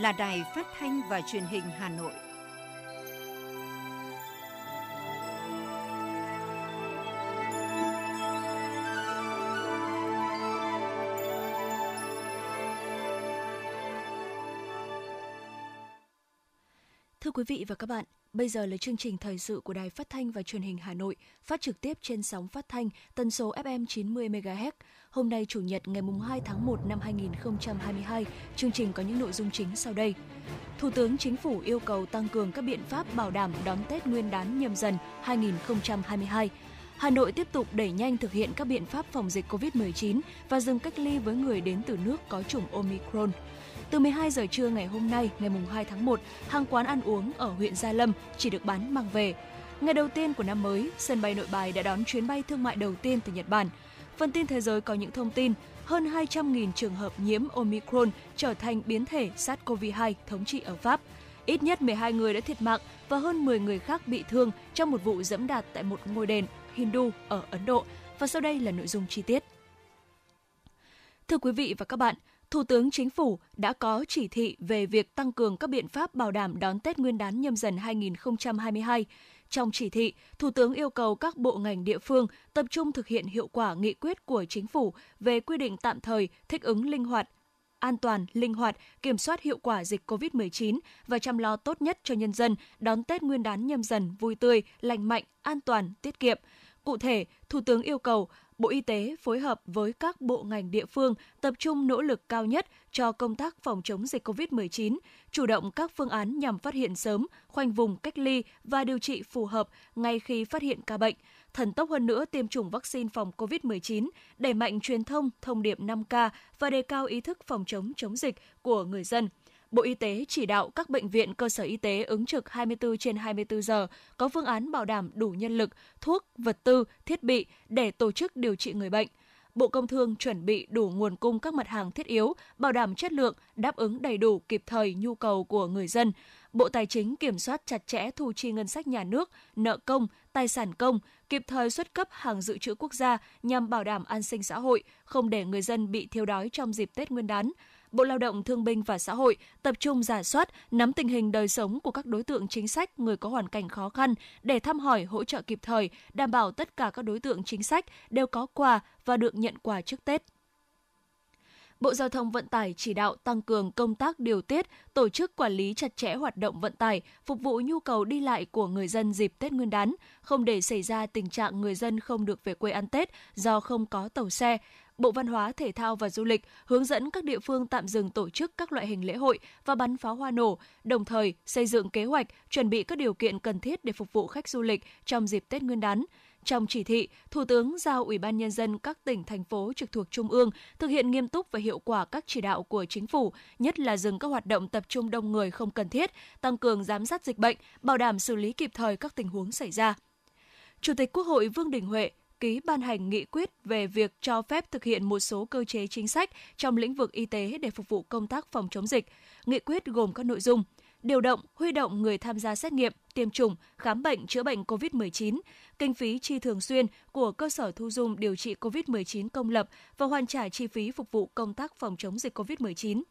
Là đài phát thanh và truyền hình Hà Nội. Thưa quý vị và các bạn, bây giờ là chương trình thời sự của Đài Phát thanh và Truyền hình Hà Nội, phát trực tiếp trên sóng phát thanh tần số FM 90 MHz. Hôm nay chủ nhật ngày mùng 2 tháng 1 năm 2022, chương trình có những nội dung chính sau đây. Thủ tướng Chính phủ yêu cầu tăng cường các biện pháp bảo đảm đón Tết Nguyên đán nhâm dần 2022. Hà Nội tiếp tục đẩy nhanh thực hiện các biện pháp phòng dịch COVID-19 và dừng cách ly với người đến từ nước có chủng Omicron. Từ 12 giờ trưa ngày hôm nay, ngày 2 tháng 1, hàng quán ăn uống ở huyện Gia Lâm chỉ được bán mang về. Ngày đầu tiên của năm mới, sân bay Nội Bài đã đón chuyến bay thương mại đầu tiên từ Nhật Bản. Phần tin thế giới có những thông tin hơn 200.000 trường hợp nhiễm Omicron trở thành biến thể SARS-CoV-2 thống trị ở Pháp. Ít nhất 12 người đã thiệt mạng và hơn 10 người khác bị thương trong một vụ dẫm đạp tại một ngôi đền Hindu ở Ấn Độ. Và sau đây là nội dung chi tiết. Thưa quý vị và các bạn, Thủ tướng Chính phủ đã có chỉ thị về việc tăng cường các biện pháp bảo đảm đón Tết Nguyên đán nhâm dần 2022. Trong chỉ thị, Thủ tướng yêu cầu các bộ ngành địa phương tập trung thực hiện hiệu quả nghị quyết của Chính phủ về quy định tạm thời thích ứng linh hoạt, an toàn, linh hoạt, kiểm soát hiệu quả dịch COVID-19 và chăm lo tốt nhất cho nhân dân đón Tết Nguyên đán nhâm dần vui tươi, lành mạnh, an toàn, tiết kiệm. Cụ thể, Thủ tướng yêu cầu Bộ Y tế phối hợp với các bộ ngành địa phương tập trung nỗ lực cao nhất cho công tác phòng chống dịch COVID-19, chủ động các phương án nhằm phát hiện sớm, khoanh vùng cách ly và điều trị phù hợp ngay khi phát hiện ca bệnh, thần tốc hơn nữa tiêm chủng vaccine phòng COVID-19, đẩy mạnh truyền thông thông điệp 5K và đề cao ý thức phòng chống chống dịch của người dân – Bộ Y tế chỉ đạo các bệnh viện cơ sở y tế ứng trực 24 trên 24 giờ, có phương án bảo đảm đủ nhân lực, thuốc, vật tư, thiết bị để tổ chức điều trị người bệnh. Bộ Công Thương chuẩn bị đủ nguồn cung các mặt hàng thiết yếu, bảo đảm chất lượng, đáp ứng đầy đủ kịp thời nhu cầu của người dân. Bộ Tài chính kiểm soát chặt chẽ thu chi ngân sách nhà nước, nợ công, tài sản công, kịp thời xuất cấp hàng dự trữ quốc gia nhằm bảo đảm an sinh xã hội, không để người dân bị thiếu đói trong dịp Tết Nguyên đán. Bộ Lao động Thương binh và Xã hội tập trung giả soát, nắm tình hình đời sống của các đối tượng chính sách, người có hoàn cảnh khó khăn để thăm hỏi, hỗ trợ kịp thời, đảm bảo tất cả các đối tượng chính sách đều có quà và được nhận quà trước Tết. Bộ Giao thông Vận tải chỉ đạo tăng cường công tác điều tiết, tổ chức quản lý chặt chẽ hoạt động vận tải, phục vụ nhu cầu đi lại của người dân dịp Tết Nguyên đán, không để xảy ra tình trạng người dân không được về quê ăn Tết do không có tàu xe, Bộ Văn hóa, Thể thao và Du lịch hướng dẫn các địa phương tạm dừng tổ chức các loại hình lễ hội và bắn pháo hoa nổ, đồng thời xây dựng kế hoạch, chuẩn bị các điều kiện cần thiết để phục vụ khách du lịch trong dịp Tết Nguyên đán. Trong chỉ thị, Thủ tướng giao Ủy ban Nhân dân các tỉnh, thành phố trực thuộc Trung ương thực hiện nghiêm túc và hiệu quả các chỉ đạo của Chính phủ, nhất là dừng các hoạt động tập trung đông người không cần thiết, tăng cường giám sát dịch bệnh, bảo đảm xử lý kịp thời các tình huống xảy ra. Chủ tịch Quốc hội Vương Đình Huệ ký ban hành nghị quyết về việc cho phép thực hiện một số cơ chế chính sách trong lĩnh vực y tế để phục vụ công tác phòng chống dịch. Nghị quyết gồm các nội dung điều động, huy động người tham gia xét nghiệm, tiêm chủng, khám bệnh, chữa bệnh COVID-19, kinh phí chi thường xuyên của cơ sở thu dung điều trị COVID-19 công lập và hoàn trả chi phí phục vụ công tác phòng chống dịch COVID-19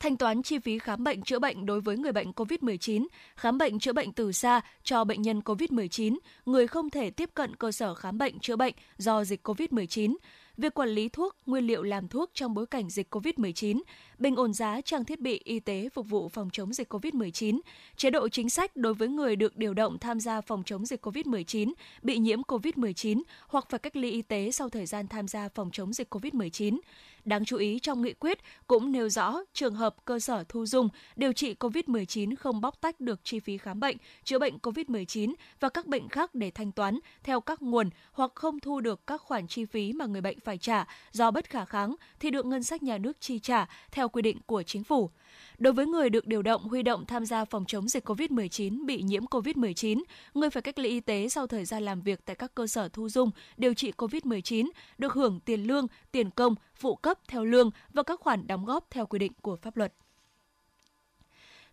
thanh toán chi phí khám bệnh chữa bệnh đối với người bệnh COVID-19, khám bệnh chữa bệnh từ xa cho bệnh nhân COVID-19, người không thể tiếp cận cơ sở khám bệnh chữa bệnh do dịch COVID-19, việc quản lý thuốc, nguyên liệu làm thuốc trong bối cảnh dịch COVID-19, bình ổn giá trang thiết bị y tế phục vụ phòng chống dịch COVID-19, chế độ chính sách đối với người được điều động tham gia phòng chống dịch COVID-19, bị nhiễm COVID-19 hoặc phải cách ly y tế sau thời gian tham gia phòng chống dịch COVID-19. Đáng chú ý trong nghị quyết cũng nêu rõ trường hợp cơ sở thu dung điều trị COVID-19 không bóc tách được chi phí khám bệnh, chữa bệnh COVID-19 và các bệnh khác để thanh toán theo các nguồn hoặc không thu được các khoản chi phí mà người bệnh phải phải trả do bất khả kháng thì được ngân sách nhà nước chi trả theo quy định của chính phủ. Đối với người được điều động huy động tham gia phòng chống dịch COVID-19 bị nhiễm COVID-19, người phải cách ly y tế sau thời gian làm việc tại các cơ sở thu dung điều trị COVID-19 được hưởng tiền lương, tiền công, phụ cấp theo lương và các khoản đóng góp theo quy định của pháp luật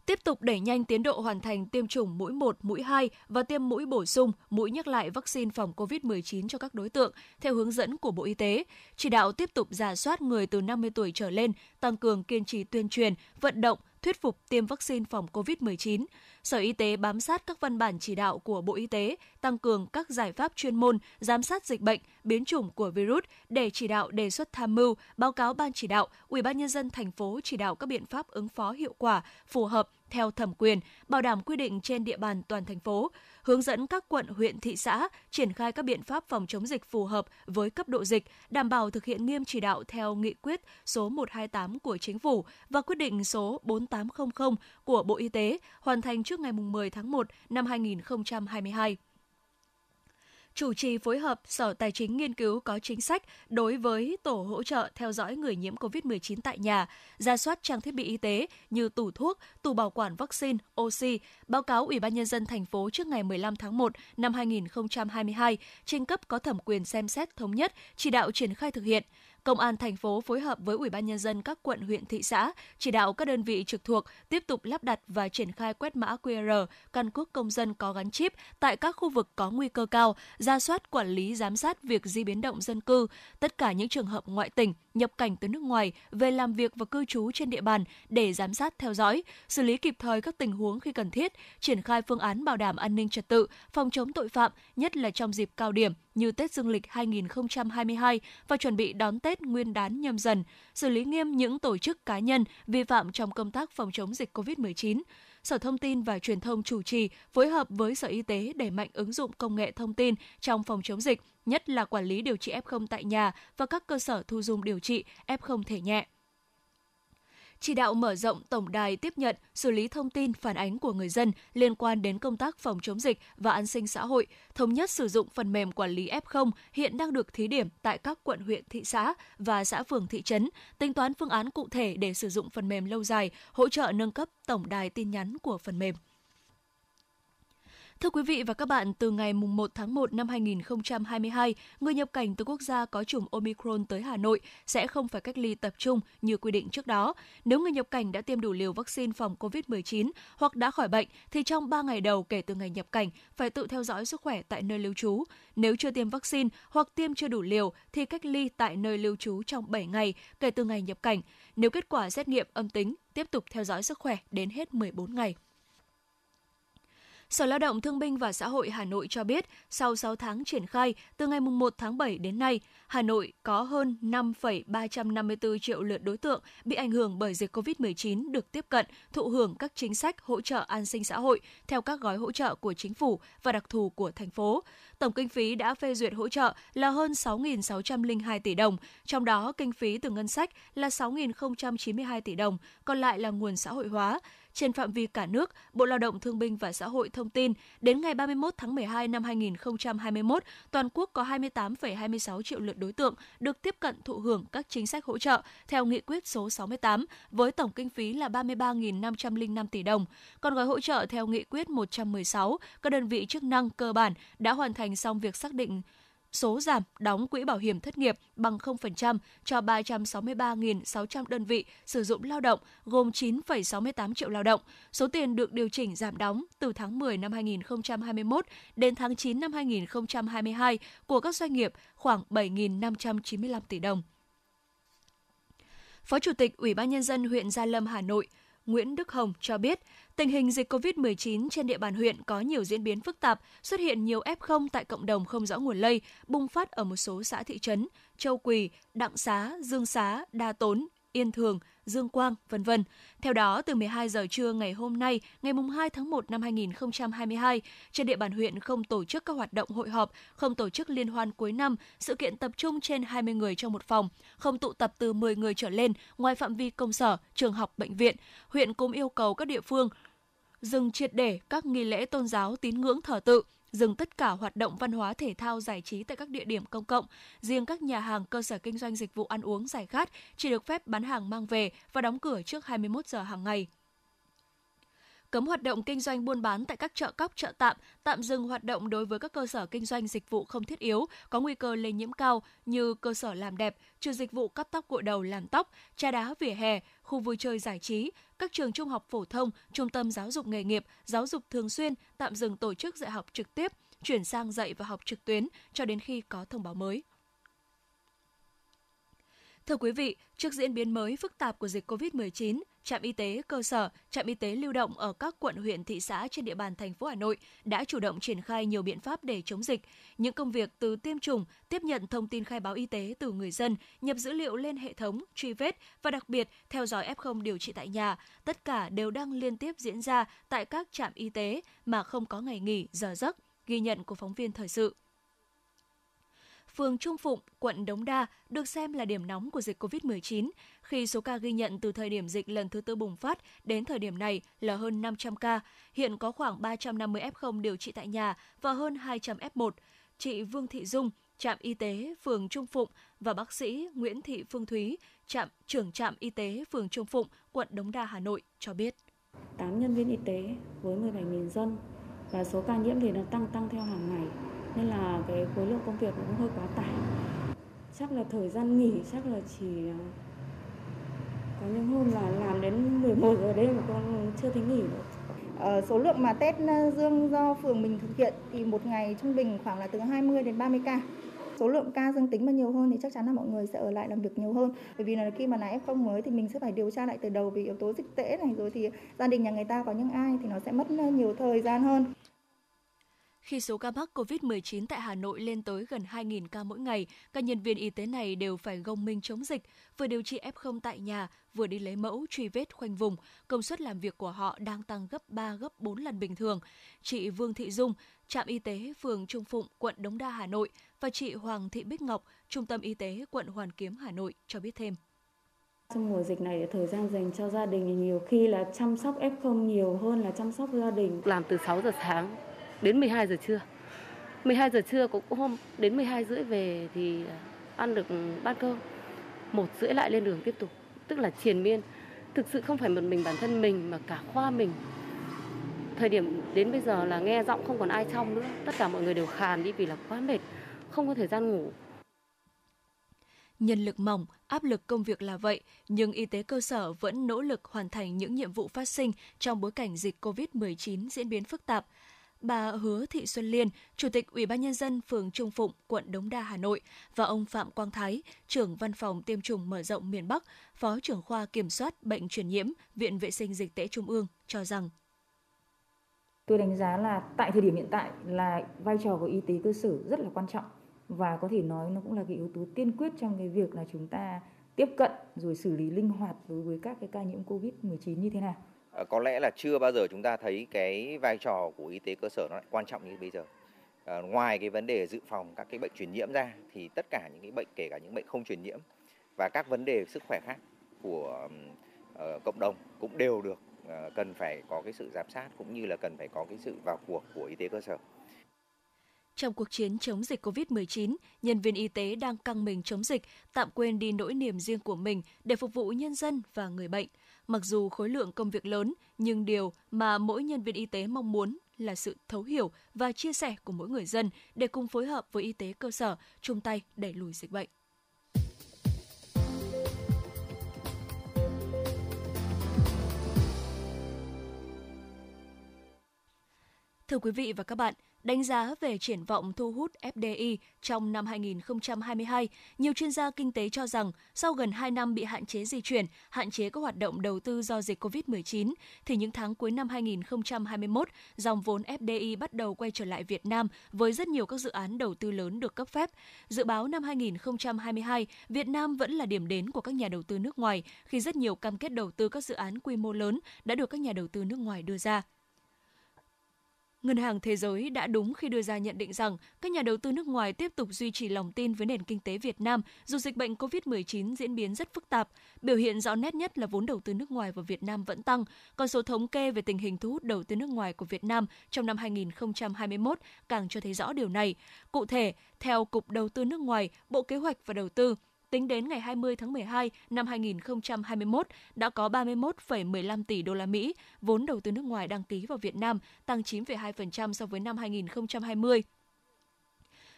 tiếp tục đẩy nhanh tiến độ hoàn thành tiêm chủng mũi 1, mũi 2 và tiêm mũi bổ sung, mũi nhắc lại vaccine phòng COVID-19 cho các đối tượng theo hướng dẫn của Bộ Y tế. Chỉ đạo tiếp tục giả soát người từ 50 tuổi trở lên, tăng cường kiên trì tuyên truyền, vận động, thuyết phục tiêm vaccine phòng COVID-19. Sở Y tế bám sát các văn bản chỉ đạo của Bộ Y tế, tăng cường các giải pháp chuyên môn, giám sát dịch bệnh, biến chủng của virus để chỉ đạo đề xuất tham mưu, báo cáo ban chỉ đạo, Ủy ban nhân dân thành phố chỉ đạo các biện pháp ứng phó hiệu quả, phù hợp theo thẩm quyền, bảo đảm quy định trên địa bàn toàn thành phố, hướng dẫn các quận, huyện, thị xã triển khai các biện pháp phòng chống dịch phù hợp với cấp độ dịch, đảm bảo thực hiện nghiêm chỉ đạo theo nghị quyết số 128 của Chính phủ và quyết định số 4800 của Bộ Y tế hoàn thành trước ngày 10 tháng 1 năm 2022 chủ trì phối hợp Sở Tài chính nghiên cứu có chính sách đối với tổ hỗ trợ theo dõi người nhiễm COVID-19 tại nhà, ra soát trang thiết bị y tế như tủ thuốc, tủ bảo quản vaccine, oxy, báo cáo Ủy ban nhân dân thành phố trước ngày 15 tháng 1 năm 2022, trình cấp có thẩm quyền xem xét thống nhất, chỉ đạo triển khai thực hiện. Công an thành phố phối hợp với Ủy ban nhân dân các quận huyện thị xã chỉ đạo các đơn vị trực thuộc tiếp tục lắp đặt và triển khai quét mã QR căn cước công dân có gắn chip tại các khu vực có nguy cơ cao, ra soát quản lý giám sát việc di biến động dân cư, tất cả những trường hợp ngoại tỉnh nhập cảnh từ nước ngoài về làm việc và cư trú trên địa bàn để giám sát theo dõi, xử lý kịp thời các tình huống khi cần thiết, triển khai phương án bảo đảm an ninh trật tự, phòng chống tội phạm, nhất là trong dịp cao điểm như Tết Dương lịch 2022 và chuẩn bị đón Tết Nguyên đán nhâm dần, xử lý nghiêm những tổ chức cá nhân vi phạm trong công tác phòng chống dịch COVID-19. Sở Thông tin và Truyền thông chủ trì phối hợp với Sở Y tế đẩy mạnh ứng dụng công nghệ thông tin trong phòng chống dịch, nhất là quản lý điều trị F0 tại nhà và các cơ sở thu dung điều trị F0 thể nhẹ chỉ đạo mở rộng tổng đài tiếp nhận, xử lý thông tin phản ánh của người dân liên quan đến công tác phòng chống dịch và an sinh xã hội, thống nhất sử dụng phần mềm quản lý F0 hiện đang được thí điểm tại các quận huyện thị xã và xã phường thị trấn, tính toán phương án cụ thể để sử dụng phần mềm lâu dài, hỗ trợ nâng cấp tổng đài tin nhắn của phần mềm. Thưa quý vị và các bạn, từ ngày 1 tháng 1 năm 2022, người nhập cảnh từ quốc gia có chủng Omicron tới Hà Nội sẽ không phải cách ly tập trung như quy định trước đó. Nếu người nhập cảnh đã tiêm đủ liều vaccine phòng COVID-19 hoặc đã khỏi bệnh, thì trong 3 ngày đầu kể từ ngày nhập cảnh phải tự theo dõi sức khỏe tại nơi lưu trú. Nếu chưa tiêm vaccine hoặc tiêm chưa đủ liều thì cách ly tại nơi lưu trú trong 7 ngày kể từ ngày nhập cảnh. Nếu kết quả xét nghiệm âm tính, tiếp tục theo dõi sức khỏe đến hết 14 ngày. Sở Lao động Thương binh và Xã hội Hà Nội cho biết, sau 6 tháng triển khai, từ ngày 1 tháng 7 đến nay, Hà Nội có hơn 5,354 triệu lượt đối tượng bị ảnh hưởng bởi dịch COVID-19 được tiếp cận, thụ hưởng các chính sách hỗ trợ an sinh xã hội theo các gói hỗ trợ của chính phủ và đặc thù của thành phố. Tổng kinh phí đã phê duyệt hỗ trợ là hơn 6.602 tỷ đồng, trong đó kinh phí từ ngân sách là 6.092 tỷ đồng, còn lại là nguồn xã hội hóa. Trên phạm vi cả nước, Bộ Lao động Thương binh và Xã hội thông tin, đến ngày 31 tháng 12 năm 2021, toàn quốc có 28,26 triệu lượt đối tượng được tiếp cận thụ hưởng các chính sách hỗ trợ theo nghị quyết số 68 với tổng kinh phí là 33.505 tỷ đồng. Còn gói hỗ trợ theo nghị quyết 116, các đơn vị chức năng cơ bản đã hoàn thành xong việc xác định số giảm đóng quỹ bảo hiểm thất nghiệp bằng 0% cho 363.600 đơn vị sử dụng lao động, gồm 9,68 triệu lao động. Số tiền được điều chỉnh giảm đóng từ tháng 10 năm 2021 đến tháng 9 năm 2022 của các doanh nghiệp khoảng 7.595 tỷ đồng. Phó Chủ tịch Ủy ban Nhân dân huyện Gia Lâm, Hà Nội Nguyễn Đức Hồng cho biết, Tình hình dịch COVID-19 trên địa bàn huyện có nhiều diễn biến phức tạp, xuất hiện nhiều F0 tại cộng đồng không rõ nguồn lây, bùng phát ở một số xã thị trấn, Châu Quỳ, Đặng Xá, Dương Xá, Đa Tốn, Yên Thường, Dương Quang, vân vân. Theo đó, từ 12 giờ trưa ngày hôm nay, ngày 2 tháng 1 năm 2022, trên địa bàn huyện không tổ chức các hoạt động hội họp, không tổ chức liên hoan cuối năm, sự kiện tập trung trên 20 người trong một phòng, không tụ tập từ 10 người trở lên ngoài phạm vi công sở, trường học, bệnh viện. Huyện cũng yêu cầu các địa phương dừng triệt để các nghi lễ tôn giáo tín ngưỡng thờ tự, dừng tất cả hoạt động văn hóa thể thao giải trí tại các địa điểm công cộng. Riêng các nhà hàng, cơ sở kinh doanh dịch vụ ăn uống giải khát chỉ được phép bán hàng mang về và đóng cửa trước 21 giờ hàng ngày cấm hoạt động kinh doanh buôn bán tại các chợ cóc, chợ tạm, tạm dừng hoạt động đối với các cơ sở kinh doanh dịch vụ không thiết yếu có nguy cơ lây nhiễm cao như cơ sở làm đẹp, trừ dịch vụ cắt tóc gội đầu làm tóc, trà đá vỉa hè, khu vui chơi giải trí, các trường trung học phổ thông, trung tâm giáo dục nghề nghiệp, giáo dục thường xuyên tạm dừng tổ chức dạy học trực tiếp, chuyển sang dạy và học trực tuyến cho đến khi có thông báo mới. Thưa quý vị, trước diễn biến mới phức tạp của dịch COVID-19, trạm y tế cơ sở, trạm y tế lưu động ở các quận huyện thị xã trên địa bàn thành phố Hà Nội đã chủ động triển khai nhiều biện pháp để chống dịch. Những công việc từ tiêm chủng, tiếp nhận thông tin khai báo y tế từ người dân, nhập dữ liệu lên hệ thống, truy vết và đặc biệt theo dõi F0 điều trị tại nhà, tất cả đều đang liên tiếp diễn ra tại các trạm y tế mà không có ngày nghỉ, giờ giấc, ghi nhận của phóng viên thời sự phường Trung Phụng, quận Đống Đa được xem là điểm nóng của dịch COVID-19 khi số ca ghi nhận từ thời điểm dịch lần thứ tư bùng phát đến thời điểm này là hơn 500 ca. Hiện có khoảng 350 F0 điều trị tại nhà và hơn 200 F1. Chị Vương Thị Dung, trạm y tế phường Trung Phụng và bác sĩ Nguyễn Thị Phương Thúy, trạm trưởng trạm y tế phường Trung Phụng, quận Đống Đa, Hà Nội cho biết. 8 nhân viên y tế với 17.000 dân và số ca nhiễm thì nó tăng tăng theo hàng ngày nên là cái khối lượng công việc cũng hơi quá tải chắc là thời gian nghỉ chắc là chỉ ờ, có những hôm là làm đến 11 giờ đêm mà con chưa thấy nghỉ được Ờ, số lượng mà test ờ, dương do phường mình thực hiện thì một ngày trung bình khoảng là từ 20 đến 30 ca. Số lượng ca dương tính mà nhiều hơn thì chắc chắn là mọi người sẽ ở lại làm việc nhiều hơn. Bởi vì là khi mà là F0 mới thì mình sẽ phải điều tra lại từ đầu vì yếu tố dịch tễ này rồi thì gia đình nhà người ta có những ai thì nó sẽ mất ờ, nhiều thời gian hơn. Khi số ca mắc COVID-19 tại Hà Nội lên tới gần 2.000 ca mỗi ngày, các nhân viên y tế này đều phải gồng mình chống dịch, vừa điều trị F0 tại nhà, vừa đi lấy mẫu, truy vết khoanh vùng. Công suất làm việc của họ đang tăng gấp 3, gấp 4 lần bình thường. Chị Vương Thị Dung, trạm y tế phường Trung Phụng, quận Đống Đa, Hà Nội và chị Hoàng Thị Bích Ngọc, trung tâm y tế quận Hoàn Kiếm, Hà Nội cho biết thêm. Trong mùa dịch này thời gian dành cho gia đình nhiều khi là chăm sóc F0 nhiều hơn là chăm sóc gia đình. Làm từ 6 giờ sáng đến 12 giờ trưa. 12 giờ trưa cũng hôm đến 12 rưỡi về thì à, ăn được bát cơm. Một rưỡi lại lên đường tiếp tục. Tức là triền miên. Thực sự không phải một mình bản thân mình mà cả khoa mình. Thời điểm đến bây giờ là nghe giọng không còn ai trong nữa. Tất cả mọi người đều khàn đi vì là quá mệt không có thời gian ngủ. Nhân lực mỏng, áp lực công việc là vậy, nhưng y tế cơ sở vẫn nỗ lực hoàn thành những nhiệm vụ phát sinh trong bối cảnh dịch COVID-19 diễn biến phức tạp bà Hứa Thị Xuân Liên, Chủ tịch Ủy ban nhân dân phường Trung Phụng, quận Đống Đa, Hà Nội và ông Phạm Quang Thái, trưởng văn phòng tiêm chủng mở rộng miền Bắc, Phó trưởng khoa kiểm soát bệnh truyền nhiễm, Viện Vệ sinh Dịch tễ Trung ương cho rằng Tôi đánh giá là tại thời điểm hiện tại là vai trò của y tế cơ sở rất là quan trọng và có thể nói nó cũng là cái yếu tố tiên quyết trong cái việc là chúng ta tiếp cận rồi xử lý linh hoạt đối với các cái ca nhiễm Covid-19 như thế nào. Ờ, có lẽ là chưa bao giờ chúng ta thấy cái vai trò của y tế cơ sở nó lại quan trọng như bây giờ à, ngoài cái vấn đề dự phòng các cái bệnh truyền nhiễm ra thì tất cả những cái bệnh kể cả những bệnh không truyền nhiễm và các vấn đề sức khỏe khác của uh, cộng đồng cũng đều được uh, cần phải có cái sự giám sát cũng như là cần phải có cái sự vào cuộc của y tế cơ sở. Trong cuộc chiến chống dịch COVID-19, nhân viên y tế đang căng mình chống dịch, tạm quên đi nỗi niềm riêng của mình để phục vụ nhân dân và người bệnh – Mặc dù khối lượng công việc lớn, nhưng điều mà mỗi nhân viên y tế mong muốn là sự thấu hiểu và chia sẻ của mỗi người dân để cùng phối hợp với y tế cơ sở chung tay đẩy lùi dịch bệnh. Thưa quý vị và các bạn, Đánh giá về triển vọng thu hút FDI trong năm 2022, nhiều chuyên gia kinh tế cho rằng sau gần 2 năm bị hạn chế di chuyển, hạn chế các hoạt động đầu tư do dịch COVID-19, thì những tháng cuối năm 2021, dòng vốn FDI bắt đầu quay trở lại Việt Nam với rất nhiều các dự án đầu tư lớn được cấp phép. Dự báo năm 2022, Việt Nam vẫn là điểm đến của các nhà đầu tư nước ngoài khi rất nhiều cam kết đầu tư các dự án quy mô lớn đã được các nhà đầu tư nước ngoài đưa ra. Ngân hàng Thế giới đã đúng khi đưa ra nhận định rằng các nhà đầu tư nước ngoài tiếp tục duy trì lòng tin với nền kinh tế Việt Nam dù dịch bệnh COVID-19 diễn biến rất phức tạp. Biểu hiện rõ nét nhất là vốn đầu tư nước ngoài vào Việt Nam vẫn tăng, còn số thống kê về tình hình thu hút đầu tư nước ngoài của Việt Nam trong năm 2021 càng cho thấy rõ điều này. Cụ thể, theo Cục Đầu tư nước ngoài, Bộ Kế hoạch và Đầu tư, tính đến ngày 20 tháng 12 năm 2021 đã có 31,15 tỷ đô la Mỹ vốn đầu tư nước ngoài đăng ký vào Việt Nam, tăng 9,2% so với năm 2020.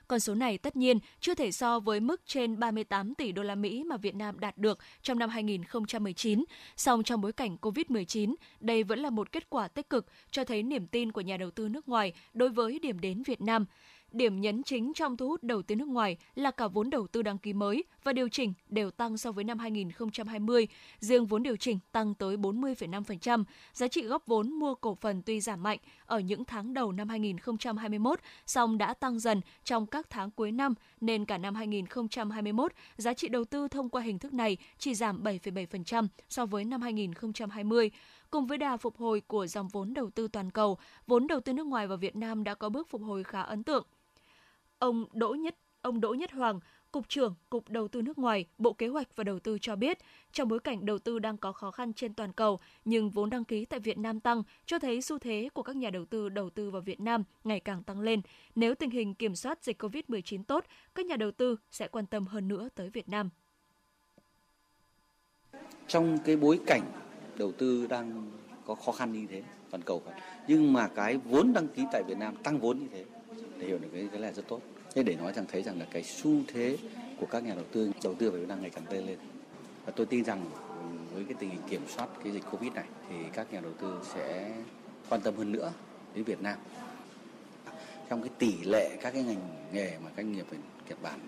Con số này tất nhiên chưa thể so với mức trên 38 tỷ đô la Mỹ mà Việt Nam đạt được trong năm 2019, song trong bối cảnh Covid-19, đây vẫn là một kết quả tích cực cho thấy niềm tin của nhà đầu tư nước ngoài đối với điểm đến Việt Nam. Điểm nhấn chính trong thu hút đầu tư nước ngoài là cả vốn đầu tư đăng ký mới và điều chỉnh đều tăng so với năm 2020. Riêng vốn điều chỉnh tăng tới 40,5%. Giá trị góp vốn mua cổ phần tuy giảm mạnh ở những tháng đầu năm 2021, song đã tăng dần trong các tháng cuối năm, nên cả năm 2021, giá trị đầu tư thông qua hình thức này chỉ giảm 7,7% so với năm 2020. Cùng với đà phục hồi của dòng vốn đầu tư toàn cầu, vốn đầu tư nước ngoài vào Việt Nam đã có bước phục hồi khá ấn tượng. Ông Đỗ Nhất ông Đỗ Nhất Hoàng, Cục trưởng Cục Đầu tư nước ngoài, Bộ Kế hoạch và Đầu tư cho biết, trong bối cảnh đầu tư đang có khó khăn trên toàn cầu, nhưng vốn đăng ký tại Việt Nam tăng, cho thấy xu thế của các nhà đầu tư đầu tư vào Việt Nam ngày càng tăng lên. Nếu tình hình kiểm soát dịch COVID-19 tốt, các nhà đầu tư sẽ quan tâm hơn nữa tới Việt Nam. Trong cái bối cảnh đầu tư đang có khó khăn như thế, toàn cầu nhưng mà cái vốn đăng ký tại Việt Nam tăng vốn như thế, để hiểu được cái cái là rất tốt. Thế để nói rằng thấy rằng là cái xu thế của các nhà đầu tư đầu tư vào Việt Nam ngày càng lên lên. Và tôi tin rằng với cái tình hình kiểm soát cái dịch Covid này thì các nhà đầu tư sẽ quan tâm hơn nữa đến Việt Nam. Trong cái tỷ lệ các cái ngành nghề mà các doanh nghiệp Nhật Bản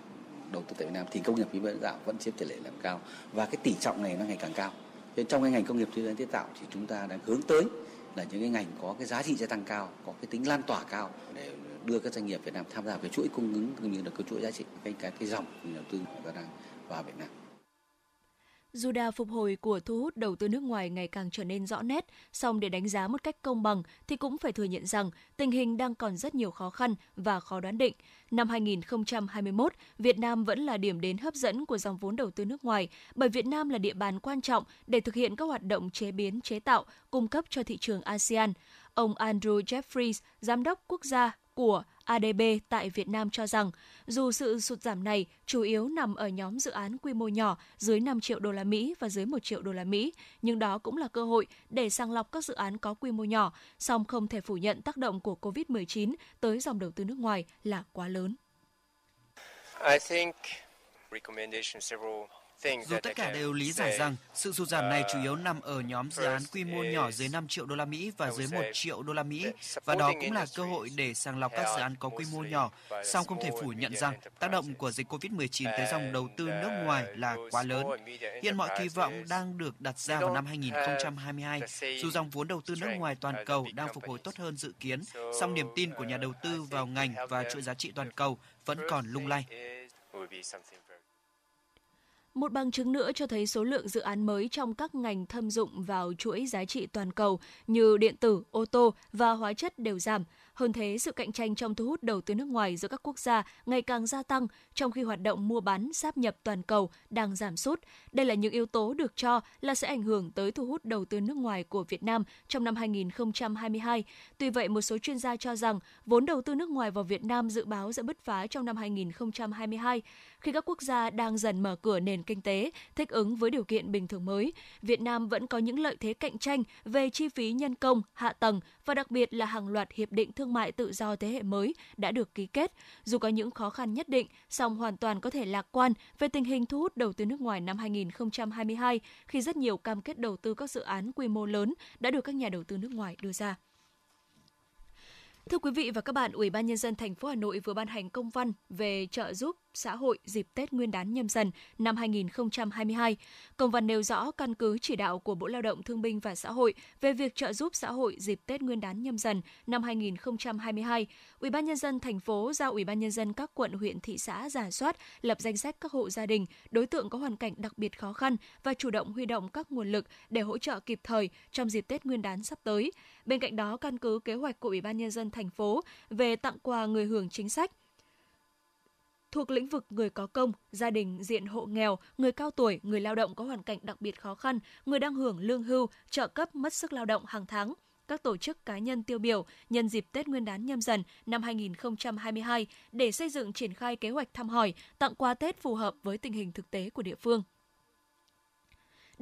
đầu tư tại Việt Nam thì công nghiệp chế biến tạo vẫn chiếm tỷ lệ làm cao và cái tỷ trọng này nó ngày càng cao. Nên trong cái ngành công nghiệp chế biến chế tạo thì chúng ta đang hướng tới là những cái ngành có cái giá trị gia tăng cao, có cái tính lan tỏa cao để đưa các doanh nghiệp Việt Nam tham gia cái chuỗi cung ứng cũng như là cái chuỗi giá trị cái cái cái dòng đầu tư người ta đang vào Việt Nam. Dù đà phục hồi của thu hút đầu tư nước ngoài ngày càng trở nên rõ nét, song để đánh giá một cách công bằng thì cũng phải thừa nhận rằng tình hình đang còn rất nhiều khó khăn và khó đoán định. Năm 2021, Việt Nam vẫn là điểm đến hấp dẫn của dòng vốn đầu tư nước ngoài, bởi Việt Nam là địa bàn quan trọng để thực hiện các hoạt động chế biến, chế tạo, cung cấp cho thị trường ASEAN. Ông Andrew Jeffries, giám đốc quốc gia của ADB tại Việt Nam cho rằng, dù sự sụt giảm này chủ yếu nằm ở nhóm dự án quy mô nhỏ dưới 5 triệu đô la Mỹ và dưới 1 triệu đô la Mỹ, nhưng đó cũng là cơ hội để sàng lọc các dự án có quy mô nhỏ, song không thể phủ nhận tác động của COVID-19 tới dòng đầu tư nước ngoài là quá lớn. I think recommendation several dù tất cả đều lý giải rằng sự sụt giảm này chủ yếu nằm ở nhóm dự án quy mô nhỏ dưới 5 triệu đô la Mỹ và dưới 1 triệu đô la Mỹ và đó cũng là cơ hội để sàng lọc các dự án có quy mô nhỏ. Song không thể phủ nhận rằng tác động của dịch Covid-19 tới dòng đầu tư nước ngoài là quá lớn. Hiện mọi kỳ vọng đang được đặt ra vào năm 2022. Dù dòng vốn đầu tư nước ngoài toàn cầu đang phục hồi tốt hơn dự kiến, song niềm tin của nhà đầu tư vào ngành và chuỗi giá trị toàn cầu vẫn còn lung lay. Một bằng chứng nữa cho thấy số lượng dự án mới trong các ngành thâm dụng vào chuỗi giá trị toàn cầu như điện tử, ô tô và hóa chất đều giảm. Hơn thế, sự cạnh tranh trong thu hút đầu tư nước ngoài giữa các quốc gia ngày càng gia tăng, trong khi hoạt động mua bán sáp nhập toàn cầu đang giảm sút. Đây là những yếu tố được cho là sẽ ảnh hưởng tới thu hút đầu tư nước ngoài của Việt Nam trong năm 2022. Tuy vậy, một số chuyên gia cho rằng vốn đầu tư nước ngoài vào Việt Nam dự báo sẽ bứt phá trong năm 2022 khi các quốc gia đang dần mở cửa nền kinh tế, thích ứng với điều kiện bình thường mới. Việt Nam vẫn có những lợi thế cạnh tranh về chi phí nhân công, hạ tầng và đặc biệt là hàng loạt hiệp định thương thương mại tự do thế hệ mới đã được ký kết. Dù có những khó khăn nhất định, song hoàn toàn có thể lạc quan về tình hình thu hút đầu tư nước ngoài năm 2022 khi rất nhiều cam kết đầu tư các dự án quy mô lớn đã được các nhà đầu tư nước ngoài đưa ra. Thưa quý vị và các bạn, Ủy ban nhân dân thành phố Hà Nội vừa ban hành công văn về trợ giúp xã hội dịp Tết Nguyên đán nhâm dần năm 2022. Công văn nêu rõ căn cứ chỉ đạo của Bộ Lao động Thương binh và Xã hội về việc trợ giúp xã hội dịp Tết Nguyên đán nhâm dần năm 2022. Ủy ban nhân dân thành phố giao Ủy ban nhân dân các quận, huyện, thị xã giả soát, lập danh sách các hộ gia đình, đối tượng có hoàn cảnh đặc biệt khó khăn và chủ động huy động các nguồn lực để hỗ trợ kịp thời trong dịp Tết Nguyên đán sắp tới. Bên cạnh đó, căn cứ kế hoạch của Ủy ban nhân dân thành phố về tặng quà người hưởng chính sách, thuộc lĩnh vực người có công, gia đình diện hộ nghèo, người cao tuổi, người lao động có hoàn cảnh đặc biệt khó khăn, người đang hưởng lương hưu, trợ cấp mất sức lao động hàng tháng các tổ chức cá nhân tiêu biểu nhân dịp Tết Nguyên đán nhâm dần năm 2022 để xây dựng triển khai kế hoạch thăm hỏi, tặng quà Tết phù hợp với tình hình thực tế của địa phương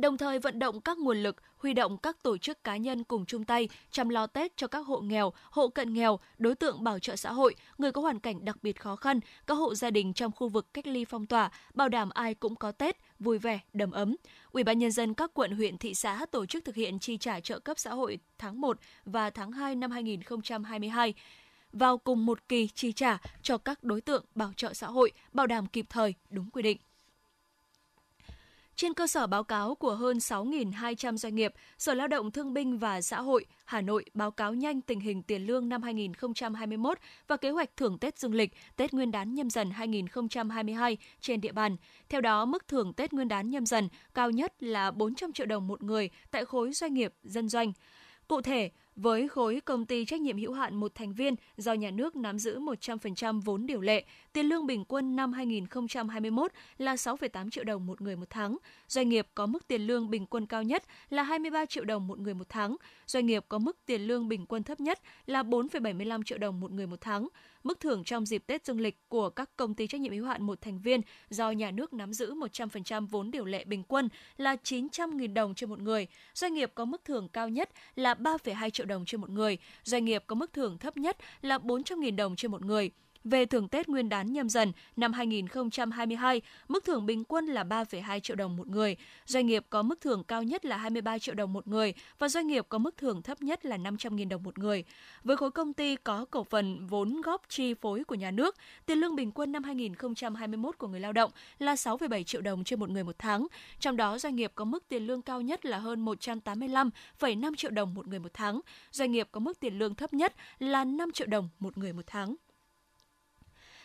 đồng thời vận động các nguồn lực, huy động các tổ chức cá nhân cùng chung tay chăm lo Tết cho các hộ nghèo, hộ cận nghèo, đối tượng bảo trợ xã hội, người có hoàn cảnh đặc biệt khó khăn, các hộ gia đình trong khu vực cách ly phong tỏa, bảo đảm ai cũng có Tết vui vẻ, đầm ấm. Ủy ban nhân dân các quận huyện thị xã tổ chức thực hiện chi trả trợ cấp xã hội tháng 1 và tháng 2 năm 2022 vào cùng một kỳ chi trả cho các đối tượng bảo trợ xã hội, bảo đảm kịp thời, đúng quy định. Trên cơ sở báo cáo của hơn 6.200 doanh nghiệp, Sở Lao động Thương binh và Xã hội Hà Nội báo cáo nhanh tình hình tiền lương năm 2021 và kế hoạch thưởng Tết dương lịch, Tết Nguyên đán nhâm dần 2022 trên địa bàn. Theo đó, mức thưởng Tết Nguyên đán nhâm dần cao nhất là 400 triệu đồng một người tại khối doanh nghiệp dân doanh. Cụ thể, với khối công ty trách nhiệm hữu hạn một thành viên do nhà nước nắm giữ 100% vốn điều lệ, tiền lương bình quân năm 2021 là 6,8 triệu đồng một người một tháng. Doanh nghiệp có mức tiền lương bình quân cao nhất là 23 triệu đồng một người một tháng. Doanh nghiệp có mức tiền lương bình quân thấp nhất là 4,75 triệu đồng một người một tháng. Mức thưởng trong dịp Tết dương lịch của các công ty trách nhiệm hữu hạn một thành viên do nhà nước nắm giữ 100% vốn điều lệ bình quân là 900.000 đồng trên một người. Doanh nghiệp có mức thưởng cao nhất là 3,2 triệu đồng trên một người. Doanh nghiệp có mức thưởng thấp nhất là 400.000 đồng trên một người. Về thưởng Tết Nguyên đán nhâm dần năm 2022, mức thưởng bình quân là 3,2 triệu đồng một người. Doanh nghiệp có mức thưởng cao nhất là 23 triệu đồng một người và doanh nghiệp có mức thưởng thấp nhất là 500.000 đồng một người. Với khối công ty có cổ phần vốn góp chi phối của nhà nước, tiền lương bình quân năm 2021 của người lao động là 6,7 triệu đồng trên một người một tháng. Trong đó, doanh nghiệp có mức tiền lương cao nhất là hơn 185,5 triệu đồng một người một tháng. Doanh nghiệp có mức tiền lương thấp nhất là 5 triệu đồng một người một tháng.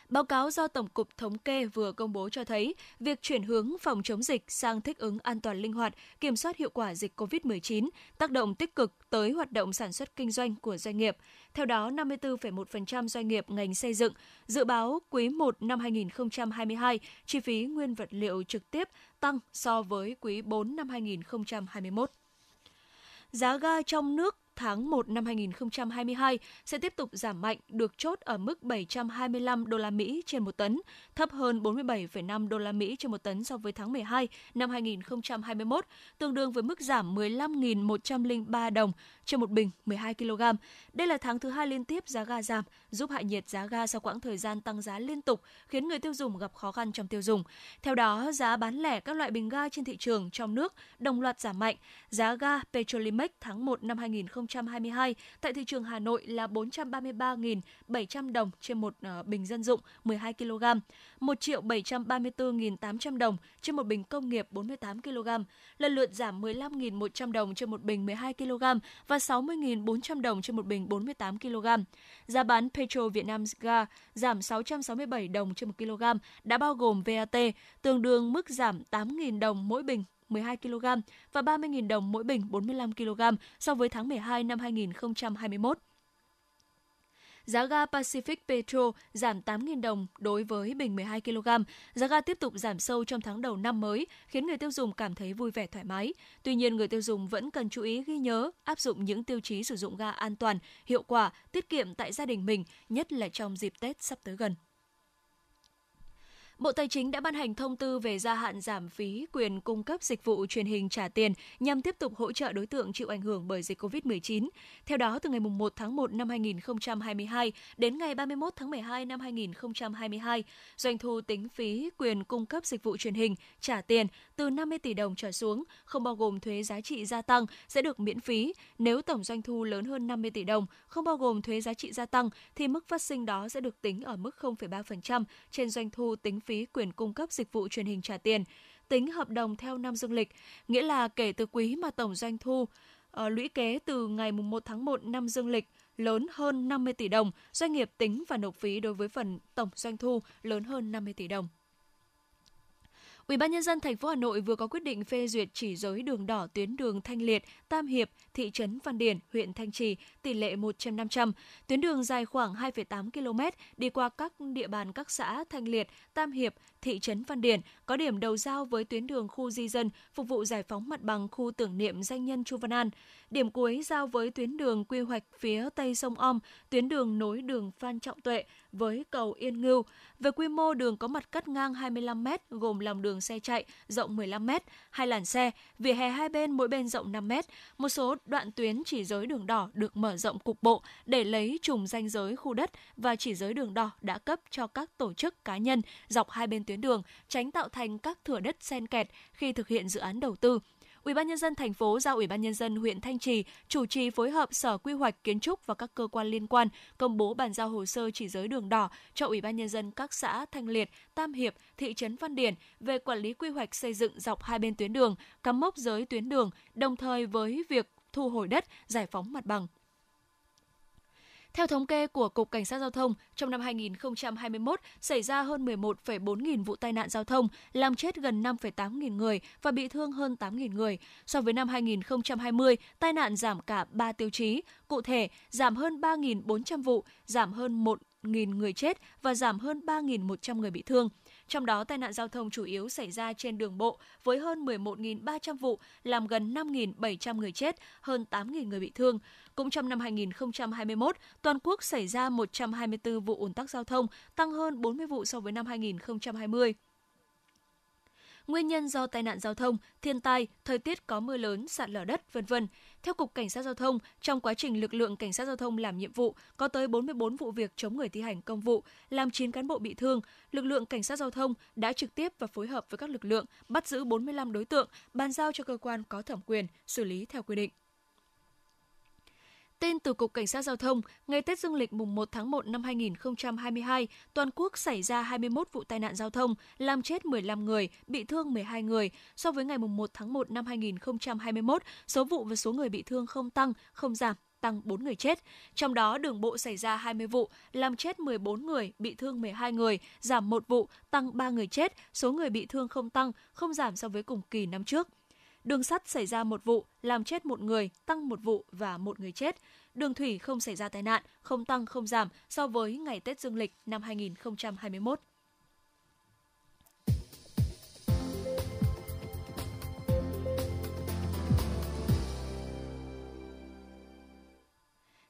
Báo cáo do Tổng cục Thống kê vừa công bố cho thấy, việc chuyển hướng phòng chống dịch sang thích ứng an toàn linh hoạt, kiểm soát hiệu quả dịch COVID-19 tác động tích cực tới hoạt động sản xuất kinh doanh của doanh nghiệp. Theo đó, 54,1% doanh nghiệp ngành xây dựng dự báo quý 1 năm 2022 chi phí nguyên vật liệu trực tiếp tăng so với quý 4 năm 2021. Giá ga trong nước tháng 1 năm 2022 sẽ tiếp tục giảm mạnh, được chốt ở mức 725 đô la Mỹ trên một tấn, thấp hơn 47,5 đô la Mỹ trên một tấn so với tháng 12 năm 2021, tương đương với mức giảm 15.103 đồng trên một bình 12 kg. Đây là tháng thứ hai liên tiếp giá ga giảm, giúp hạ nhiệt giá ga sau quãng thời gian tăng giá liên tục, khiến người tiêu dùng gặp khó khăn trong tiêu dùng. Theo đó, giá bán lẻ các loại bình ga trên thị trường trong nước đồng loạt giảm mạnh. Giá ga Petrolimex tháng 1 năm 2022 tại thị trường Hà Nội là 433.700 đồng trên một ờ, bình dân dụng 12 kg, 1 triệu 734.800 đồng trên một bình công nghiệp 48 kg, lần lượt giảm 15.100 đồng trên một bình 12 kg và 60.400 đồng trên một bình 48 kg. Giá bán Petro Việt Nam ga giảm 667 đồng trên một kg đã bao gồm VAT, tương đương mức giảm 8.000 đồng mỗi bình 12 kg và 30.000 đồng mỗi bình 45 kg so với tháng 12 năm 2021 giá ga Pacific Petro giảm 8.000 đồng đối với bình 12 kg. Giá ga tiếp tục giảm sâu trong tháng đầu năm mới, khiến người tiêu dùng cảm thấy vui vẻ thoải mái. Tuy nhiên, người tiêu dùng vẫn cần chú ý ghi nhớ, áp dụng những tiêu chí sử dụng ga an toàn, hiệu quả, tiết kiệm tại gia đình mình, nhất là trong dịp Tết sắp tới gần. Bộ Tài chính đã ban hành thông tư về gia hạn giảm phí quyền cung cấp dịch vụ truyền hình trả tiền nhằm tiếp tục hỗ trợ đối tượng chịu ảnh hưởng bởi dịch COVID-19. Theo đó, từ ngày 1 tháng 1 năm 2022 đến ngày 31 tháng 12 năm 2022, doanh thu tính phí quyền cung cấp dịch vụ truyền hình trả tiền từ 50 tỷ đồng trở xuống, không bao gồm thuế giá trị gia tăng sẽ được miễn phí. Nếu tổng doanh thu lớn hơn 50 tỷ đồng, không bao gồm thuế giá trị gia tăng thì mức phát sinh đó sẽ được tính ở mức 0,3% trên doanh thu tính phí quyền cung cấp dịch vụ truyền hình trả tiền, tính hợp đồng theo năm dương lịch, nghĩa là kể từ quý mà tổng doanh thu uh, lũy kế từ ngày 1 tháng 1 năm dương lịch lớn hơn 50 tỷ đồng, doanh nghiệp tính và nộp phí đối với phần tổng doanh thu lớn hơn 50 tỷ đồng. Ủy ban nhân dân thành phố Hà Nội vừa có quyết định phê duyệt chỉ giới đường đỏ tuyến đường Thanh Liệt, Tam Hiệp, thị trấn Văn Điển, huyện Thanh Trì, tỷ lệ 100-500. Tuyến đường dài khoảng 2,8 km đi qua các địa bàn các xã Thanh Liệt, Tam Hiệp, thị trấn Văn Điển, có điểm đầu giao với tuyến đường khu di dân phục vụ giải phóng mặt bằng khu tưởng niệm danh nhân Chu Văn An. Điểm cuối giao với tuyến đường quy hoạch phía tây sông Om, tuyến đường nối đường Phan Trọng Tuệ với cầu Yên Ngưu. Về quy mô đường có mặt cắt ngang 25 m gồm lòng đường xe chạy rộng 15 m, hai làn xe, vỉa hè hai bên mỗi bên rộng 5 m. Một số đoạn tuyến chỉ giới đường đỏ được mở rộng cục bộ để lấy trùng danh giới khu đất và chỉ giới đường đỏ đã cấp cho các tổ chức cá nhân dọc hai bên tuyến đường, tránh tạo thành các thửa đất xen kẹt khi thực hiện dự án đầu tư. Ủy ban nhân dân thành phố giao Ủy ban nhân dân huyện Thanh Trì chủ trì phối hợp Sở Quy hoạch Kiến trúc và các cơ quan liên quan công bố bàn giao hồ sơ chỉ giới đường đỏ cho Ủy ban nhân dân các xã Thanh Liệt, Tam Hiệp, thị trấn Văn Điển về quản lý quy hoạch xây dựng dọc hai bên tuyến đường, cắm mốc giới tuyến đường, đồng thời với việc thu hồi đất, giải phóng mặt bằng. Theo thống kê của Cục Cảnh sát Giao thông, trong năm 2021 xảy ra hơn 11,4 nghìn vụ tai nạn giao thông, làm chết gần 5,8 nghìn người và bị thương hơn 8 nghìn người. So với năm 2020, tai nạn giảm cả 3 tiêu chí, cụ thể giảm hơn 3.400 vụ, giảm hơn 1.000 người chết và giảm hơn 3.100 người bị thương. Trong đó, tai nạn giao thông chủ yếu xảy ra trên đường bộ với hơn 11.300 vụ, làm gần 5.700 người chết, hơn 8.000 người bị thương. Cũng trong năm 2021, toàn quốc xảy ra 124 vụ ủn tắc giao thông, tăng hơn 40 vụ so với năm 2020 nguyên nhân do tai nạn giao thông, thiên tai, thời tiết có mưa lớn, sạt lở đất, vân vân. Theo Cục Cảnh sát Giao thông, trong quá trình lực lượng Cảnh sát Giao thông làm nhiệm vụ, có tới 44 vụ việc chống người thi hành công vụ, làm 9 cán bộ bị thương. Lực lượng Cảnh sát Giao thông đã trực tiếp và phối hợp với các lực lượng bắt giữ 45 đối tượng, bàn giao cho cơ quan có thẩm quyền xử lý theo quy định. Tin từ Cục Cảnh sát Giao thông, ngày Tết Dương lịch mùng 1 tháng 1 năm 2022, toàn quốc xảy ra 21 vụ tai nạn giao thông, làm chết 15 người, bị thương 12 người. So với ngày mùng 1 tháng 1 năm 2021, số vụ và số người bị thương không tăng, không giảm tăng 4 người chết. Trong đó đường bộ xảy ra 20 vụ, làm chết 14 người, bị thương 12 người, giảm 1 vụ, tăng 3 người chết, số người bị thương không tăng, không giảm so với cùng kỳ năm trước. Đường sắt xảy ra một vụ, làm chết một người, tăng một vụ và một người chết. Đường thủy không xảy ra tai nạn, không tăng không giảm so với ngày Tết Dương lịch năm 2021.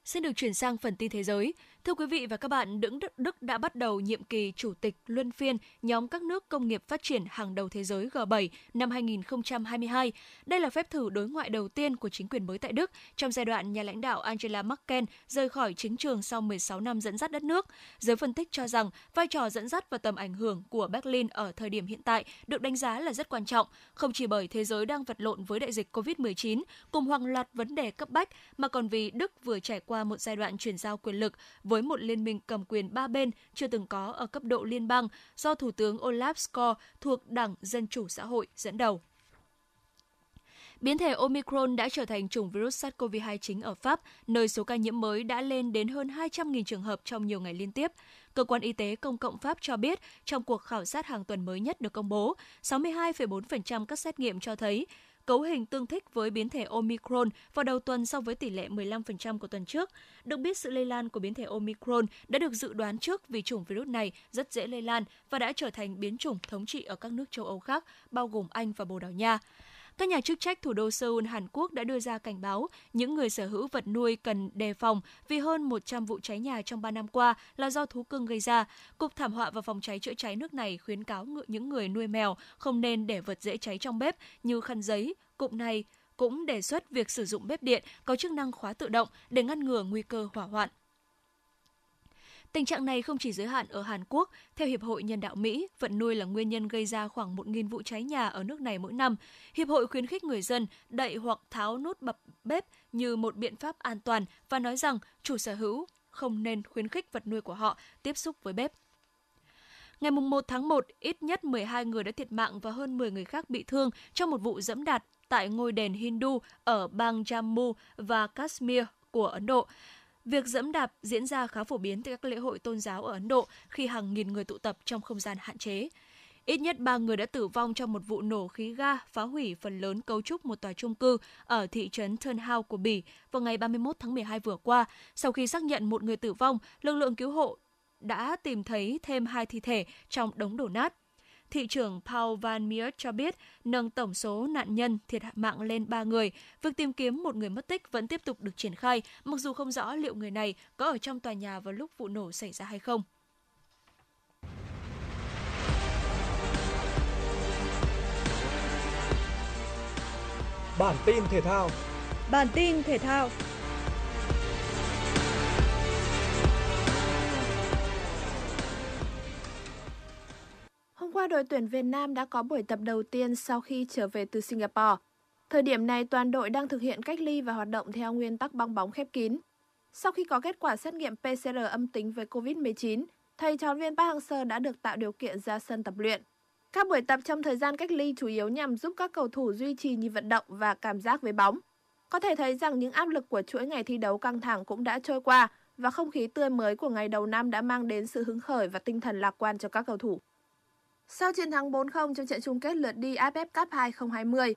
Xin được chuyển sang phần tin thế giới. Thưa quý vị và các bạn, Đức, Đức đã bắt đầu nhiệm kỳ chủ tịch luân phiên nhóm các nước công nghiệp phát triển hàng đầu thế giới G7 năm 2022. Đây là phép thử đối ngoại đầu tiên của chính quyền mới tại Đức trong giai đoạn nhà lãnh đạo Angela Merkel rời khỏi chính trường sau 16 năm dẫn dắt đất nước. Giới phân tích cho rằng vai trò dẫn dắt và tầm ảnh hưởng của Berlin ở thời điểm hiện tại được đánh giá là rất quan trọng, không chỉ bởi thế giới đang vật lộn với đại dịch COVID-19 cùng hàng loạt vấn đề cấp bách mà còn vì Đức vừa trải qua một giai đoạn chuyển giao quyền lực với với một liên minh cầm quyền ba bên chưa từng có ở cấp độ liên bang do Thủ tướng Olaf Scholz thuộc Đảng Dân Chủ Xã hội dẫn đầu. Biến thể Omicron đã trở thành chủng virus SARS-CoV-2 chính ở Pháp, nơi số ca nhiễm mới đã lên đến hơn 200.000 trường hợp trong nhiều ngày liên tiếp. Cơ quan Y tế Công cộng Pháp cho biết, trong cuộc khảo sát hàng tuần mới nhất được công bố, 62,4% các xét nghiệm cho thấy cấu hình tương thích với biến thể Omicron vào đầu tuần so với tỷ lệ 15% của tuần trước. Được biết sự lây lan của biến thể Omicron đã được dự đoán trước vì chủng virus này rất dễ lây lan và đã trở thành biến chủng thống trị ở các nước châu Âu khác, bao gồm Anh và Bồ Đào Nha. Các nhà chức trách thủ đô Seoul, Hàn Quốc đã đưa ra cảnh báo những người sở hữu vật nuôi cần đề phòng vì hơn 100 vụ cháy nhà trong 3 năm qua là do thú cưng gây ra. Cục Thảm họa và Phòng cháy chữa cháy nước này khuyến cáo những người nuôi mèo không nên để vật dễ cháy trong bếp như khăn giấy. Cục này cũng đề xuất việc sử dụng bếp điện có chức năng khóa tự động để ngăn ngừa nguy cơ hỏa hoạn. Tình trạng này không chỉ giới hạn ở Hàn Quốc. Theo Hiệp hội Nhân đạo Mỹ, vật nuôi là nguyên nhân gây ra khoảng 1.000 vụ cháy nhà ở nước này mỗi năm. Hiệp hội khuyến khích người dân đậy hoặc tháo nút bập bếp như một biện pháp an toàn và nói rằng chủ sở hữu không nên khuyến khích vật nuôi của họ tiếp xúc với bếp. Ngày 1 tháng 1, ít nhất 12 người đã thiệt mạng và hơn 10 người khác bị thương trong một vụ dẫm đạp tại ngôi đền Hindu ở bang Jammu và Kashmir của Ấn Độ. Việc dẫm đạp diễn ra khá phổ biến tại các lễ hội tôn giáo ở Ấn Độ khi hàng nghìn người tụ tập trong không gian hạn chế. Ít nhất 3 người đã tử vong trong một vụ nổ khí ga phá hủy phần lớn cấu trúc một tòa trung cư ở thị trấn Turnhout của Bỉ vào ngày 31 tháng 12 vừa qua. Sau khi xác nhận một người tử vong, lực lượng cứu hộ đã tìm thấy thêm hai thi thể trong đống đổ nát. Thị trưởng Paul Van Miert cho biết nâng tổng số nạn nhân thiệt mạng lên 3 người. Việc tìm kiếm một người mất tích vẫn tiếp tục được triển khai, mặc dù không rõ liệu người này có ở trong tòa nhà vào lúc vụ nổ xảy ra hay không. Bản tin thể thao Bản tin thể thao qua đội tuyển Việt Nam đã có buổi tập đầu tiên sau khi trở về từ Singapore. Thời điểm này toàn đội đang thực hiện cách ly và hoạt động theo nguyên tắc bong bóng khép kín. Sau khi có kết quả xét nghiệm PCR âm tính với COVID-19, thầy trò viên Park Hang-seo đã được tạo điều kiện ra sân tập luyện. Các buổi tập trong thời gian cách ly chủ yếu nhằm giúp các cầu thủ duy trì nhịp vận động và cảm giác với bóng. Có thể thấy rằng những áp lực của chuỗi ngày thi đấu căng thẳng cũng đã trôi qua và không khí tươi mới của ngày đầu năm đã mang đến sự hứng khởi và tinh thần lạc quan cho các cầu thủ. Sau chiến thắng 4-0 trong trận chung kết lượt đi AFF Cup 2020,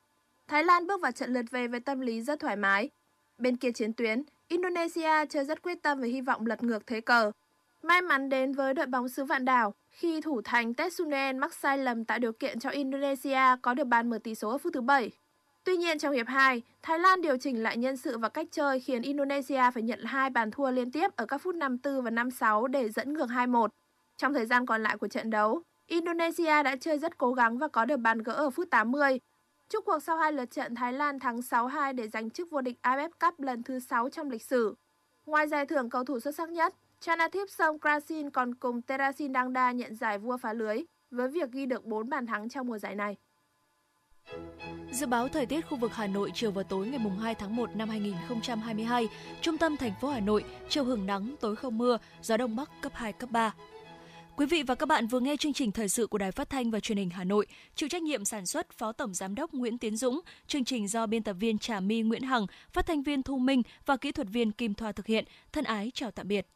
Thái Lan bước vào trận lượt về với tâm lý rất thoải mái. Bên kia chiến tuyến, Indonesia chơi rất quyết tâm và hy vọng lật ngược thế cờ. May mắn đến với đội bóng xứ Vạn Đảo khi thủ thành Tetsunen mắc sai lầm tạo điều kiện cho Indonesia có được bàn mở tỷ số ở phút thứ 7. Tuy nhiên trong hiệp 2, Thái Lan điều chỉnh lại nhân sự và cách chơi khiến Indonesia phải nhận hai bàn thua liên tiếp ở các phút 54 và 56 để dẫn ngược 2-1. Trong thời gian còn lại của trận đấu, Indonesia đã chơi rất cố gắng và có được bàn gỡ ở phút 80. Chúc cuộc sau hai lượt trận Thái Lan thắng 6-2 để giành chức vô địch AFF Cup lần thứ 6 trong lịch sử. Ngoài giải thưởng cầu thủ xuất sắc nhất, Chanathip Songkrasin còn cùng Terasin Dangda nhận giải vua phá lưới với việc ghi được 4 bàn thắng trong mùa giải này. Dự báo thời tiết khu vực Hà Nội chiều và tối ngày 2 tháng 1 năm 2022, trung tâm thành phố Hà Nội, chiều hưởng nắng, tối không mưa, gió đông bắc cấp 2, cấp 3. Quý vị và các bạn vừa nghe chương trình thời sự của Đài Phát thanh và Truyền hình Hà Nội, chịu trách nhiệm sản xuất Phó Tổng giám đốc Nguyễn Tiến Dũng, chương trình do biên tập viên Trà My Nguyễn Hằng, phát thanh viên Thu Minh và kỹ thuật viên Kim Thoa thực hiện. Thân ái chào tạm biệt.